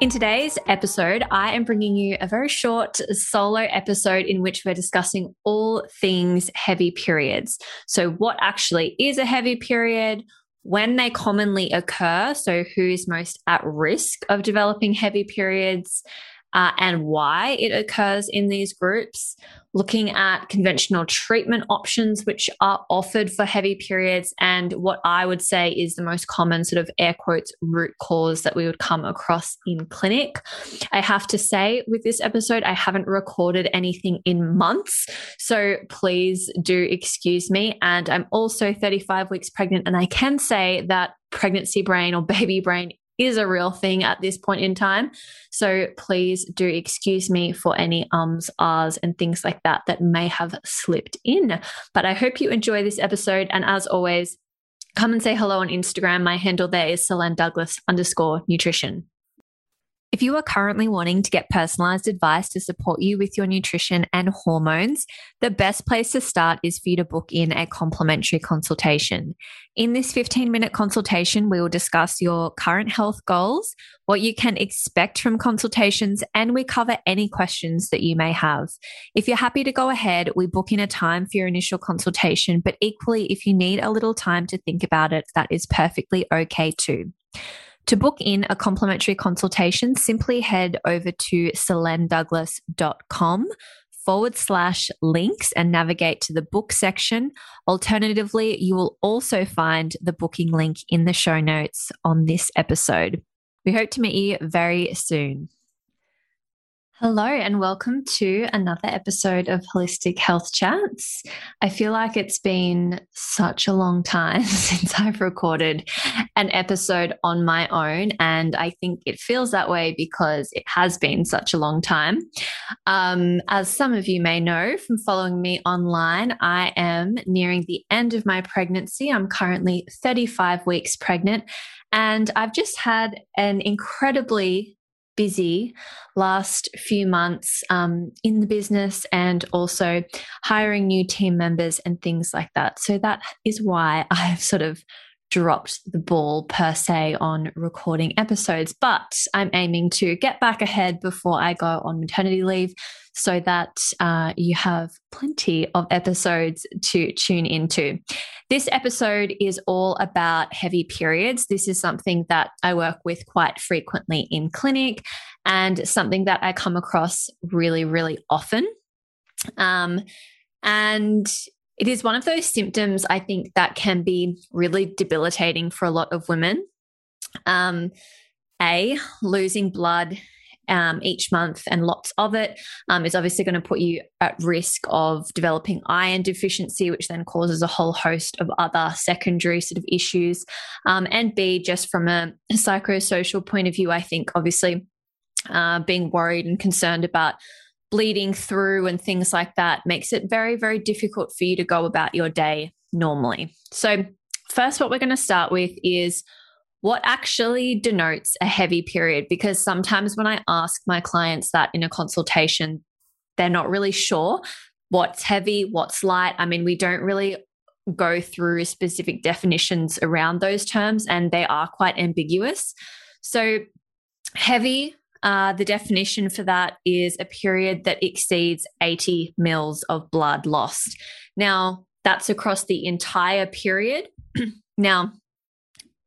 In today's episode, I am bringing you a very short solo episode in which we're discussing all things heavy periods. So, what actually is a heavy period? When they commonly occur, so who's most at risk of developing heavy periods, uh, and why it occurs in these groups, looking at conventional treatment options which are offered for heavy periods, and what I would say is the most common sort of air quotes root cause that we would come across in clinic. I have to say, with this episode, I haven't recorded anything in months. So please do excuse me. And I'm also 35 weeks pregnant, and I can say that pregnancy brain or baby brain is a real thing at this point in time. So please do excuse me for any ums, ahs, and things like that that may have slipped in. But I hope you enjoy this episode. And as always, come and say hello on Instagram. My handle there is Selene Douglas underscore nutrition. If you are currently wanting to get personalized advice to support you with your nutrition and hormones, the best place to start is for you to book in a complimentary consultation. In this 15 minute consultation, we will discuss your current health goals, what you can expect from consultations, and we cover any questions that you may have. If you're happy to go ahead, we book in a time for your initial consultation, but equally, if you need a little time to think about it, that is perfectly okay too. To book in a complimentary consultation, simply head over to selenedouglas.com forward slash links and navigate to the book section. Alternatively, you will also find the booking link in the show notes on this episode. We hope to meet you very soon. Hello, and welcome to another episode of Holistic Health Chats. I feel like it's been such a long time since I've recorded an episode on my own, and I think it feels that way because it has been such a long time. Um, as some of you may know from following me online, I am nearing the end of my pregnancy. I'm currently 35 weeks pregnant, and I've just had an incredibly busy last few months um, in the business and also hiring new team members and things like that. So that is why I've sort of dropped the ball per se on recording episodes, but I'm aiming to get back ahead before I go on maternity leave so that uh, you have plenty of episodes to tune into. This episode is all about heavy periods. This is something that I work with quite frequently in clinic and something that I come across really, really often. Um, and it is one of those symptoms I think that can be really debilitating for a lot of women. Um, a, losing blood um, each month and lots of it um, is obviously going to put you at risk of developing iron deficiency, which then causes a whole host of other secondary sort of issues. Um, and B, just from a psychosocial point of view, I think obviously uh, being worried and concerned about bleeding through and things like that makes it very, very difficult for you to go about your day normally. So, first, what we're going to start with is what actually denotes a heavy period because sometimes when I ask my clients that in a consultation, they're not really sure what's heavy, what's light. I mean, we don't really go through specific definitions around those terms and they are quite ambiguous. So, heavy uh, the definition for that is a period that exceeds 80 mils of blood lost. Now, that's across the entire period. now,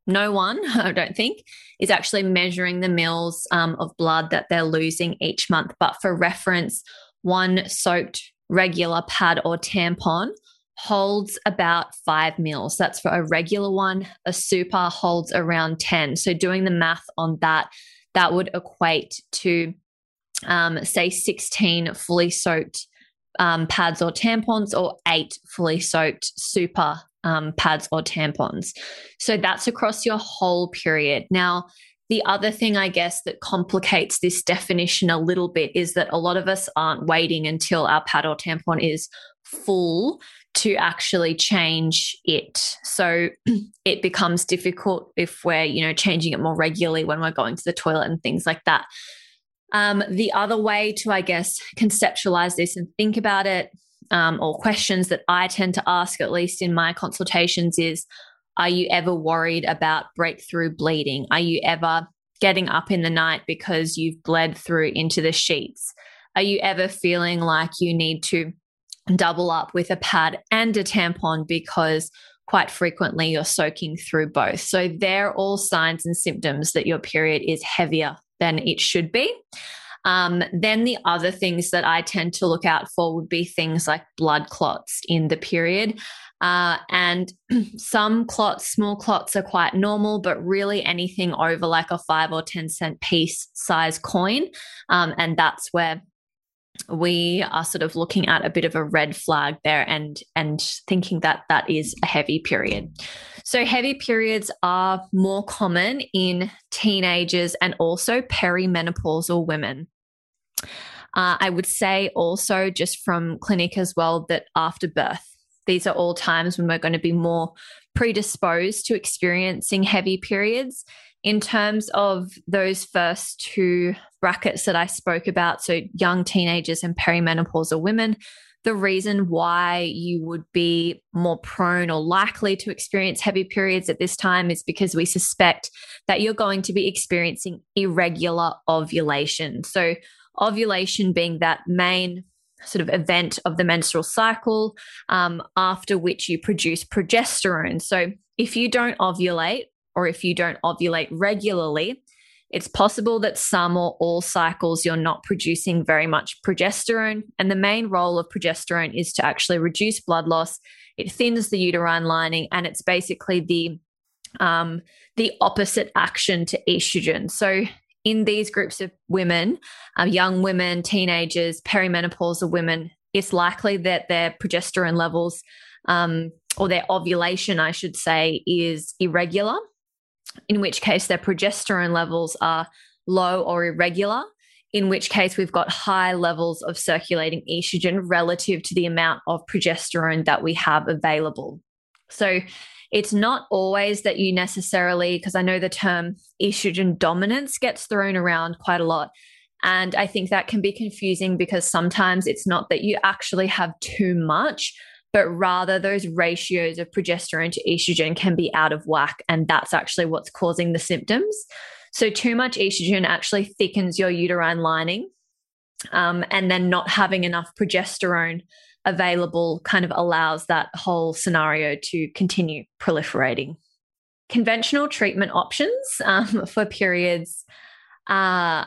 no one, I don't think, is actually measuring the mils um, of blood that they're losing each month. But for reference, one soaked regular pad or tampon holds about five mils. That's for a regular one. A super holds around 10. So doing the math on that, that would equate to, um, say, 16 fully soaked um, pads or tampons or eight fully soaked super um, pads or tampons. So that's across your whole period. Now, The other thing, I guess, that complicates this definition a little bit is that a lot of us aren't waiting until our pad or tampon is full to actually change it. So it becomes difficult if we're, you know, changing it more regularly when we're going to the toilet and things like that. Um, the other way to, I guess, conceptualize this and think about it, um, or questions that I tend to ask, at least in my consultations, is Are you ever worried about breakthrough bleeding? Are you ever getting up in the night because you've bled through into the sheets? Are you ever feeling like you need to double up with a pad and a tampon because quite frequently you're soaking through both? So they're all signs and symptoms that your period is heavier than it should be. Um, then the other things that I tend to look out for would be things like blood clots in the period. Uh, and some clots, small clots, are quite normal, but really anything over like a five or 10 cent piece size coin. Um, and that's where we are sort of looking at a bit of a red flag there and and thinking that that is a heavy period. So heavy periods are more common in teenagers and also perimenopausal women. Uh, I would say also just from clinic as well that after birth, these are all times when we're going to be more predisposed to experiencing heavy periods in terms of those first two brackets that I spoke about, so young teenagers and perimenopausal women, the reason why you would be more prone or likely to experience heavy periods at this time is because we suspect that you're going to be experiencing irregular ovulation. So, ovulation being that main sort of event of the menstrual cycle, um, after which you produce progesterone. So, if you don't ovulate, or if you don't ovulate regularly, it's possible that some or all cycles you're not producing very much progesterone. And the main role of progesterone is to actually reduce blood loss. It thins the uterine lining, and it's basically the um, the opposite action to estrogen. So, in these groups of women, uh, young women, teenagers, perimenopausal women, it's likely that their progesterone levels um, or their ovulation, I should say, is irregular in which case their progesterone levels are low or irregular, in which case we've got high levels of circulating estrogen relative to the amount of progesterone that we have available. So it's not always that you necessarily, because I know the term estrogen dominance gets thrown around quite a lot. And I think that can be confusing because sometimes it's not that you actually have too much, but rather those ratios of progesterone to estrogen can be out of whack. And that's actually what's causing the symptoms. So, too much estrogen actually thickens your uterine lining. Um, and then not having enough progesterone available kind of allows that whole scenario to continue proliferating. Conventional treatment options um, for periods uh,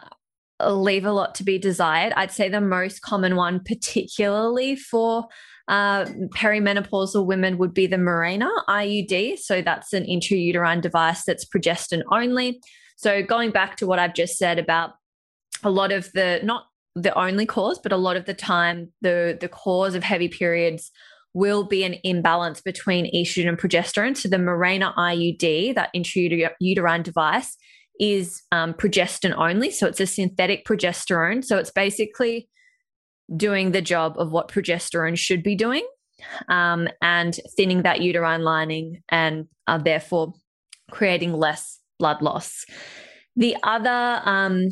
leave a lot to be desired. I'd say the most common one, particularly for uh, perimenopausal women would be the Mirena IUD. So that's an intrauterine device that's progestin only. So going back to what I've just said about a lot of the, not the only cause, but a lot of the time, the, the cause of heavy periods will be an imbalance between estrogen and progesterone. So the Mirena IUD, that intrauterine device, is um, progestin only. So it's a synthetic progesterone. So it's basically doing the job of what progesterone should be doing um, and thinning that uterine lining and uh, therefore creating less blood loss. The other um,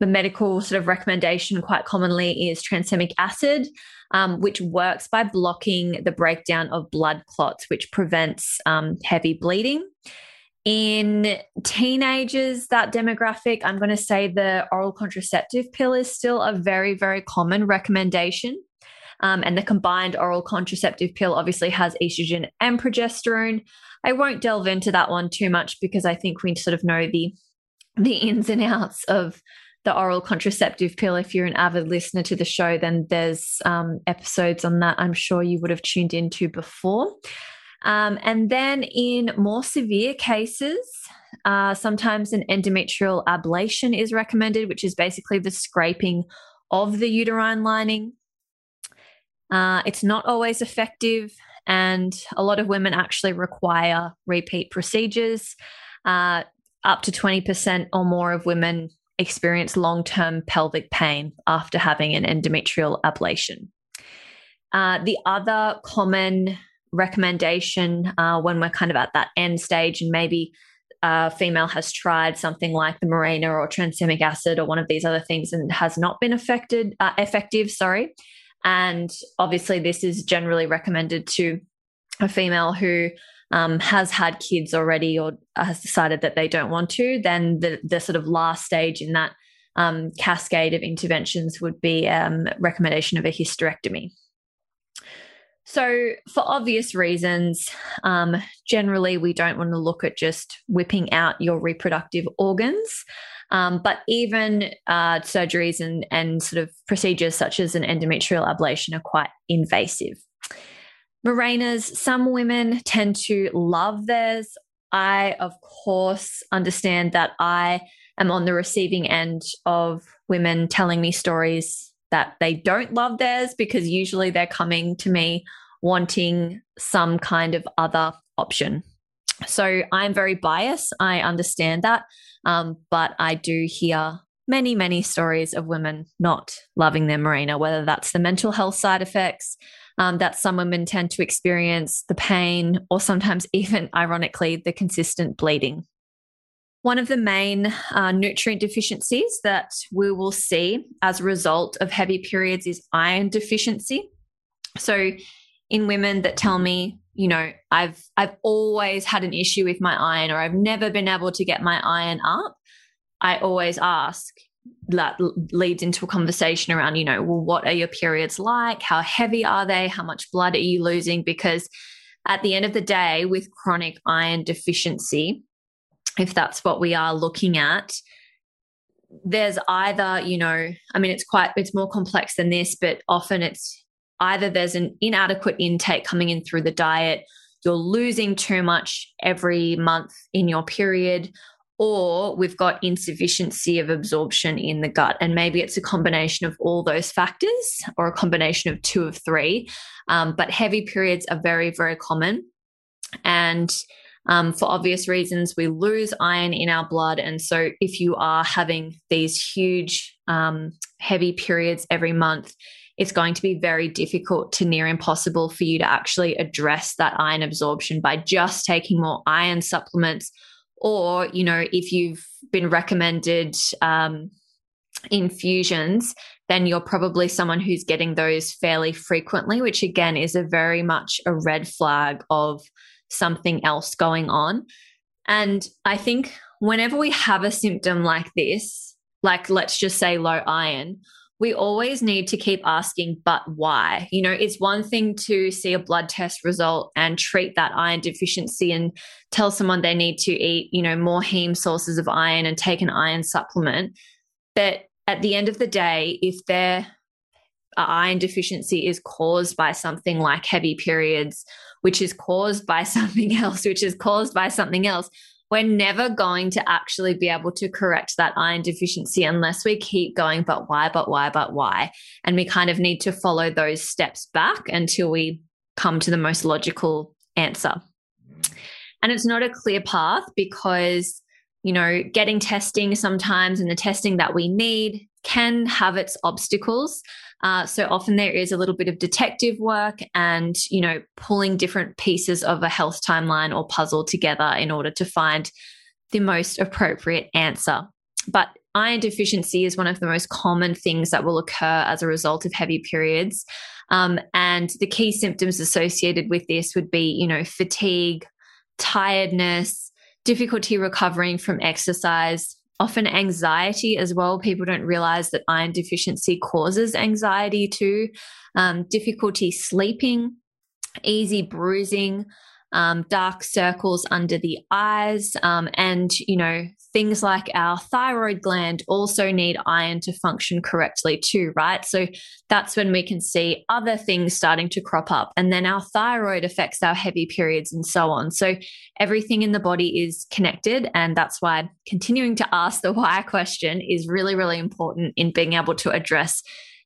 medical sort of recommendation quite commonly is tranexamic acid, um, which works by blocking the breakdown of blood clots, which prevents um, heavy bleeding. In teenagers, that demographic, I'm going to say the oral contraceptive pill is still a very, very common recommendation. Um, and the combined oral contraceptive pill obviously has estrogen and progesterone. I won't delve into that one too much because I think we sort of know the the ins and outs of the oral contraceptive pill. If you're an avid listener to the show, then there's um, episodes on that I'm sure you would have tuned into before. Um, and then in more severe cases, uh, sometimes an endometrial ablation is recommended, which is basically the scraping of the uterine lining. Uh, it's not always effective, and a lot of women actually require repeat procedures. Uh, up to 20% or more of women experience long term pelvic pain after having an endometrial ablation. Uh, the other common recommendation uh, when we're kind of at that end stage and maybe a female has tried something like the Mirena or tranexamic acid or one of these other things and has not been affected uh, effective sorry and obviously this is generally recommended to a female who um, has had kids already or has decided that they don't want to, then the, the sort of last stage in that um, cascade of interventions would be um, recommendation of a hysterectomy. So, for obvious reasons, um, generally we don't want to look at just whipping out your reproductive organs. Um, but even uh, surgeries and, and sort of procedures such as an endometrial ablation are quite invasive. Mirenas, some women tend to love theirs. I, of course, understand that I am on the receiving end of women telling me stories that they don't love theirs because usually they're coming to me wanting some kind of other option. So I'm very biased. I understand that. Um, but I do hear many, many stories of women not loving their Mirena, whether that's the mental health side effects, um, that some women tend to experience the pain, or sometimes even, ironically, the consistent bleeding. One of the main uh, nutrient deficiencies that we will see as a result of heavy periods is iron deficiency. So, in women that tell me, you know, I've I've always had an issue with my iron, or I've never been able to get my iron up, I always ask, that leads into a conversation around, you know, well, what are your periods like? How heavy are they? How much blood are you losing? Because at the end of the day, with chronic iron deficiency, if that's what we are looking at, there's either, you know, I mean, it's quite, it's more complex than this, but often it's either there's an inadequate intake coming in through the diet, you're losing too much every month in your period, or we've got insufficiency of absorption in the gut. And maybe it's a combination of all those factors or a combination of two of three. Um, but heavy periods are very, very common. And um, for obvious reasons, we lose iron in our blood. And so if you are having these huge, um, heavy periods every month, it's going to be very difficult to near impossible for you to actually address that iron absorption by just taking more iron supplements or you know if you've been recommended um, infusions then you're probably someone who's getting those fairly frequently which again is a very much a red flag of something else going on and i think whenever we have a symptom like this like let's just say low iron we always need to keep asking, but why? You know, it's one thing to see a blood test result and treat that iron deficiency and tell someone they need to eat, you know, more heme sources of iron and take an iron supplement. But at the end of the day, if their uh, iron deficiency is caused by something like heavy periods, which is caused by something else, which is caused by something else, we're never going to actually be able to correct that iron deficiency unless we keep going, but why, but why, but why? And we kind of need to follow those steps back until we come to the most logical answer. And it's not a clear path because, you know, getting testing sometimes and the testing that we need can have its obstacles. Uh, so often there is a little bit of detective work and, you know, pulling different pieces of a health timeline or puzzle together in order to find the most appropriate answer. But iron deficiency is one of the most common things that will occur as a result of heavy periods. Um, and the key symptoms associated with this would be, you know, fatigue, tiredness, difficulty recovering from exercise, often anxiety as well. People don't realize that iron deficiency causes anxiety too, um, difficulty sleeping, easy bruising, um, dark circles under the eyes, um, and you know things like our thyroid gland also need iron to function correctly too, right? So that's when we can see other things starting to crop up, and then our thyroid affects our heavy periods and so on. So everything in the body is connected, and that's why continuing to ask the why question is really, really important in being able to address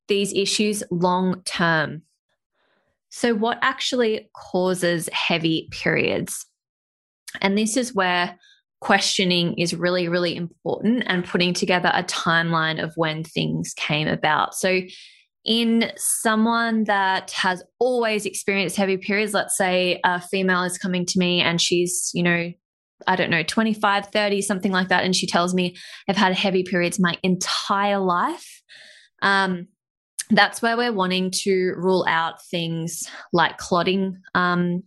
these issues long term. So, what actually causes heavy periods? And this is where questioning is really, really important and putting together a timeline of when things came about. So, in someone that has always experienced heavy periods, let's say a female is coming to me and she's, you know, I don't know, 25, 30, something like that. And she tells me I've had heavy periods my entire life. Um, that's where we're wanting to rule out things like clotting um,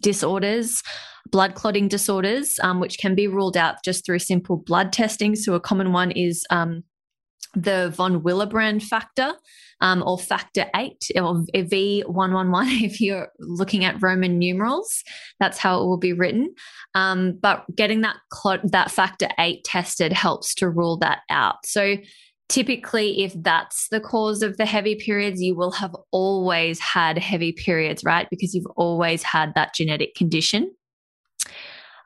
disorders, blood clotting disorders, um, which can be ruled out just through simple blood testing. So, a common one is um, the von Willebrand factor um, or factor eight or VIII if you're looking at Roman numerals. That's how it will be written. Um, but getting that clot, that factor eight tested helps to rule that out. So typically if that's the cause of the heavy periods you will have always had heavy periods right because you've always had that genetic condition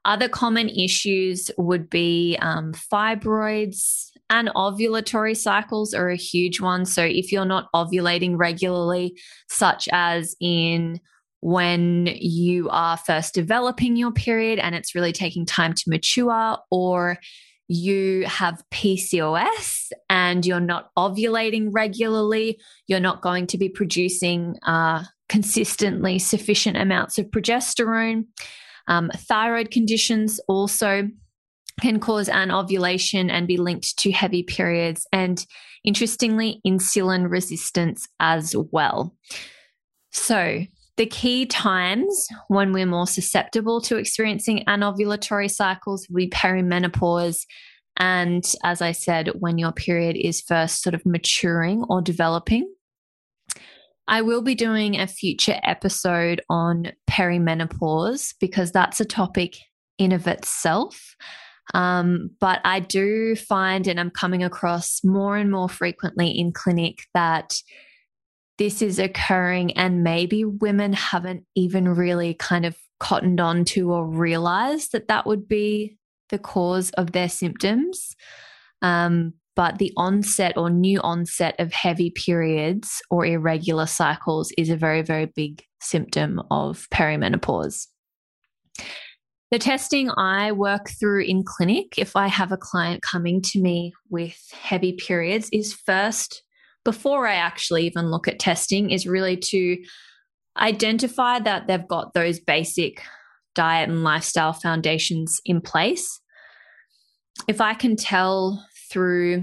other common issues would be um, fibroids and ovulatory cycles are a huge one. So, if you're not ovulating regularly, such as in when you are first developing your period and it's really taking time to mature, or you have PCOS and you're not ovulating regularly, you're not going to be producing uh, consistently sufficient amounts of progesterone. Um, thyroid conditions also can cause anovulation and be linked to heavy periods, and interestingly, insulin resistance as well. So, the key times when we're more susceptible to experiencing anovulatory cycles will be perimenopause. And as I said, when your period is first sort of maturing or developing. I will be doing a future episode on perimenopause because that's a topic in of itself. Um, but I do find, and I'm coming across more and more frequently in clinic, that this is occurring, and maybe women haven't even really kind of cottoned on to or realized that that would be the cause of their symptoms. Um, but the onset or new onset of heavy periods or irregular cycles is a very, very big symptom of perimenopause. The testing I work through in clinic, if I have a client coming to me with heavy periods, is first, before I actually even look at testing, is really to identify that they've got those basic diet and lifestyle foundations in place. If I can tell through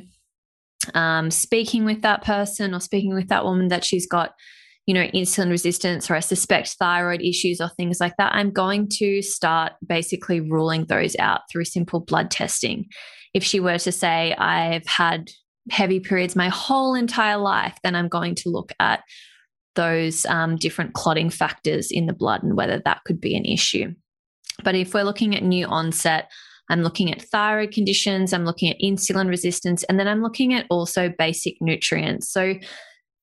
um, speaking with that person or speaking with that woman that she's got, you know, insulin resistance or I suspect thyroid issues or things like that, I'm going to start basically ruling those out through simple blood testing. If she were to say, I've had heavy periods my whole entire life, then I'm going to look at those um, different clotting factors in the blood and whether that could be an issue. But if we're looking at new onset, I'm looking at thyroid conditions, I'm looking at insulin resistance, and then I'm looking at also basic nutrients. So,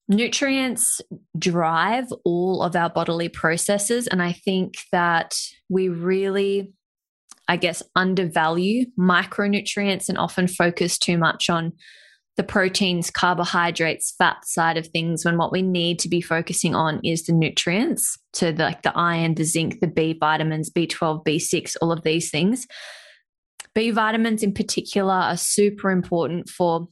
nutrients drive all of our bodily processes. And I think that we really, I guess, undervalue micronutrients and often focus too much on the proteins, carbohydrates, fat side of things when what we need to be focusing on is the nutrients. So, the, like the iron, the zinc, the B vitamins, B12, B6, all of these things. B vitamins in particular are super important for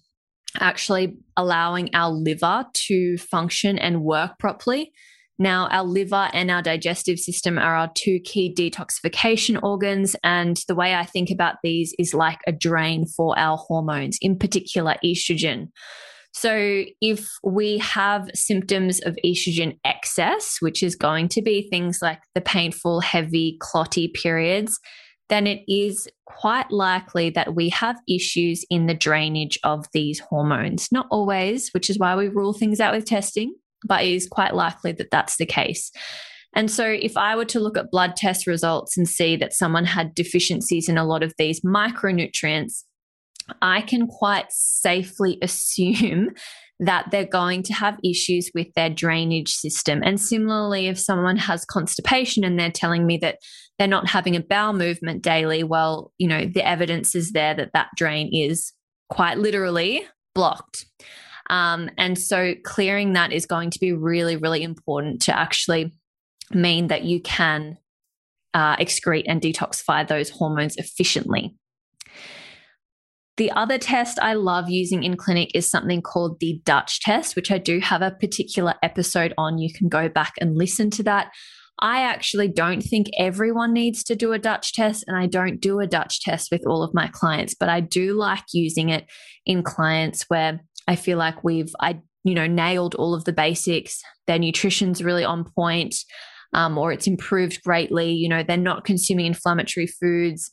actually allowing our liver to function and work properly. Now, our liver and our digestive system are our two key detoxification organs. And the way I think about these is like a drain for our hormones, in particular estrogen. So, if we have symptoms of estrogen excess, which is going to be things like the painful, heavy, clotty periods, then it is quite likely that we have issues in the drainage of these hormones. Not always, which is why we rule things out with testing, but it is quite likely that that's the case. And so, if I were to look at blood test results and see that someone had deficiencies in a lot of these micronutrients, I can quite safely assume that they're going to have issues with their drainage system. And similarly, if someone has constipation and they're telling me that they're not having a bowel movement daily, well, you know, the evidence is there that that drain is quite literally blocked. Um, and so clearing that is going to be really, really important to actually mean that you can uh, excrete and detoxify those hormones efficiently. The other test I love using in clinic is something called the Dutch test, which I do have a particular episode on. You can go back and listen to that. I actually don't think everyone needs to do a Dutch test, and I don't do a Dutch test with all of my clients, but I do like using it in clients where I feel like we've, I, you know, nailed all of the basics. Their nutrition's really on point, um, or it's improved greatly. You know, they're not consuming inflammatory foods.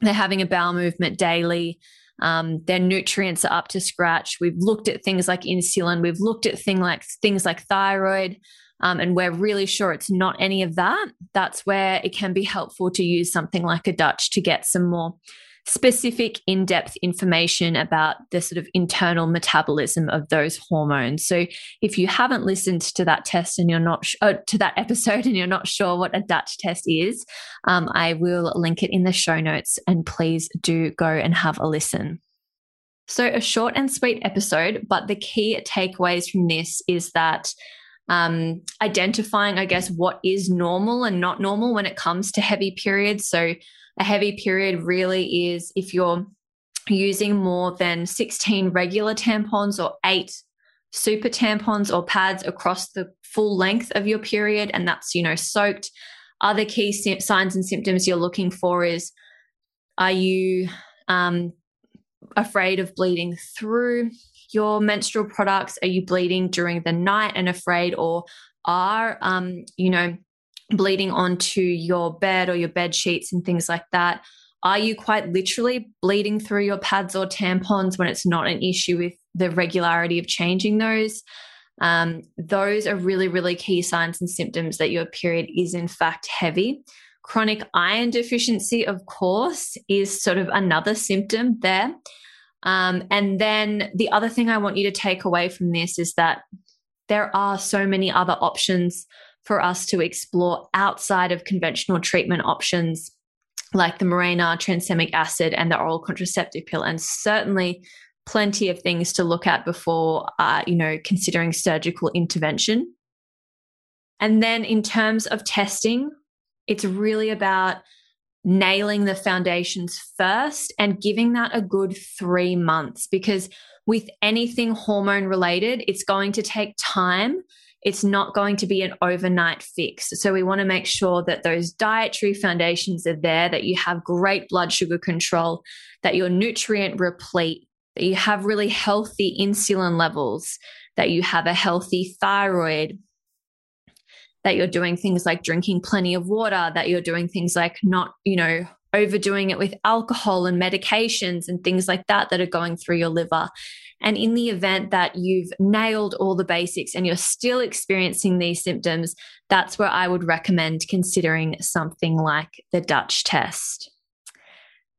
They're having a bowel movement daily. Um, their nutrients are up to scratch. We've looked at things like insulin. We've looked at thing like things like thyroid um, and we're really sure it's not any of that, that's where it can be helpful to use something like a Dutch to get some more specific in depth information about the sort of internal metabolism of those hormones. So, if you haven't listened to that test and you're not sh- uh, to that episode and you're not sure what a Dutch test is, um, I will link it in the show notes and please do go and have a listen. So, a short and sweet episode, but the key takeaways from this is that um, identifying, I guess, what is normal and not normal when it comes to heavy periods. So, a heavy period really is if you're using more than 16 regular tampons or eight super tampons or pads across the full length of your period, and that's, you know, soaked. Other key signs and symptoms you're looking for is are you um, afraid of bleeding through? your menstrual products? Are you bleeding during the night and afraid, or are, um, you know, bleeding onto your bed or your bed sheets and things like that? Are you quite literally bleeding through your pads or tampons when it's not an issue with the regularity of changing those? Um, those are really, really key signs and symptoms that your period is, in fact, heavy. Chronic iron deficiency, of course, is sort of another symptom there. Um, and then the other thing I want you to take away from this is that there are so many other options for us to explore outside of conventional treatment options like the Mirena tranexamic acid and the oral contraceptive pill, and certainly plenty of things to look at before, uh, you know, considering surgical intervention. And then in terms of testing, it's really about nailing the foundations first and giving that a good three months because with anything hormone related, it's going to take time. It's not going to be an overnight fix. So, we want to make sure that those dietary foundations are there, that you have great blood sugar control, that you're nutrient replete, that you have really healthy insulin levels, that you have a healthy thyroid, that you're doing things like drinking plenty of water, that you're doing things like not, you know, overdoing it with alcohol and medications and things like that that are going through your liver. And in the event that you've nailed all the basics and you're still experiencing these symptoms, that's where I would recommend considering something like the Dutch test.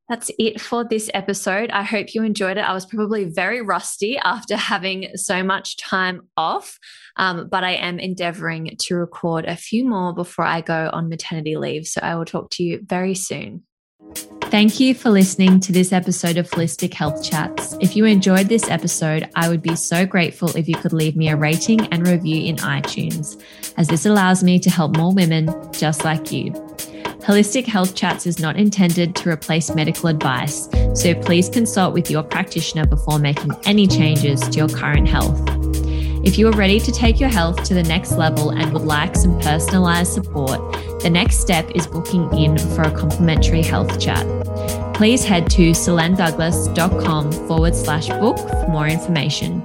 That's it for this episode. I hope you enjoyed it. I was probably very rusty after having so much time off, um, but I am endeavoring to record a few more before I go on maternity leave. So I will talk to you very soon. Thank you for listening to this episode of Holistic Health Chats. If you enjoyed this episode, I would be so grateful if you could leave me a rating and review in iTunes, as this allows me to help more women just like you. Holistic Health Chats is not intended to replace medical advice, so please consult with your practitioner before making any changes to your current health. If you are ready to take your health to the next level and would like some personalized support, the next step is booking in for a complimentary health chat. Please head to selenedouglas.com forward slash book for more information.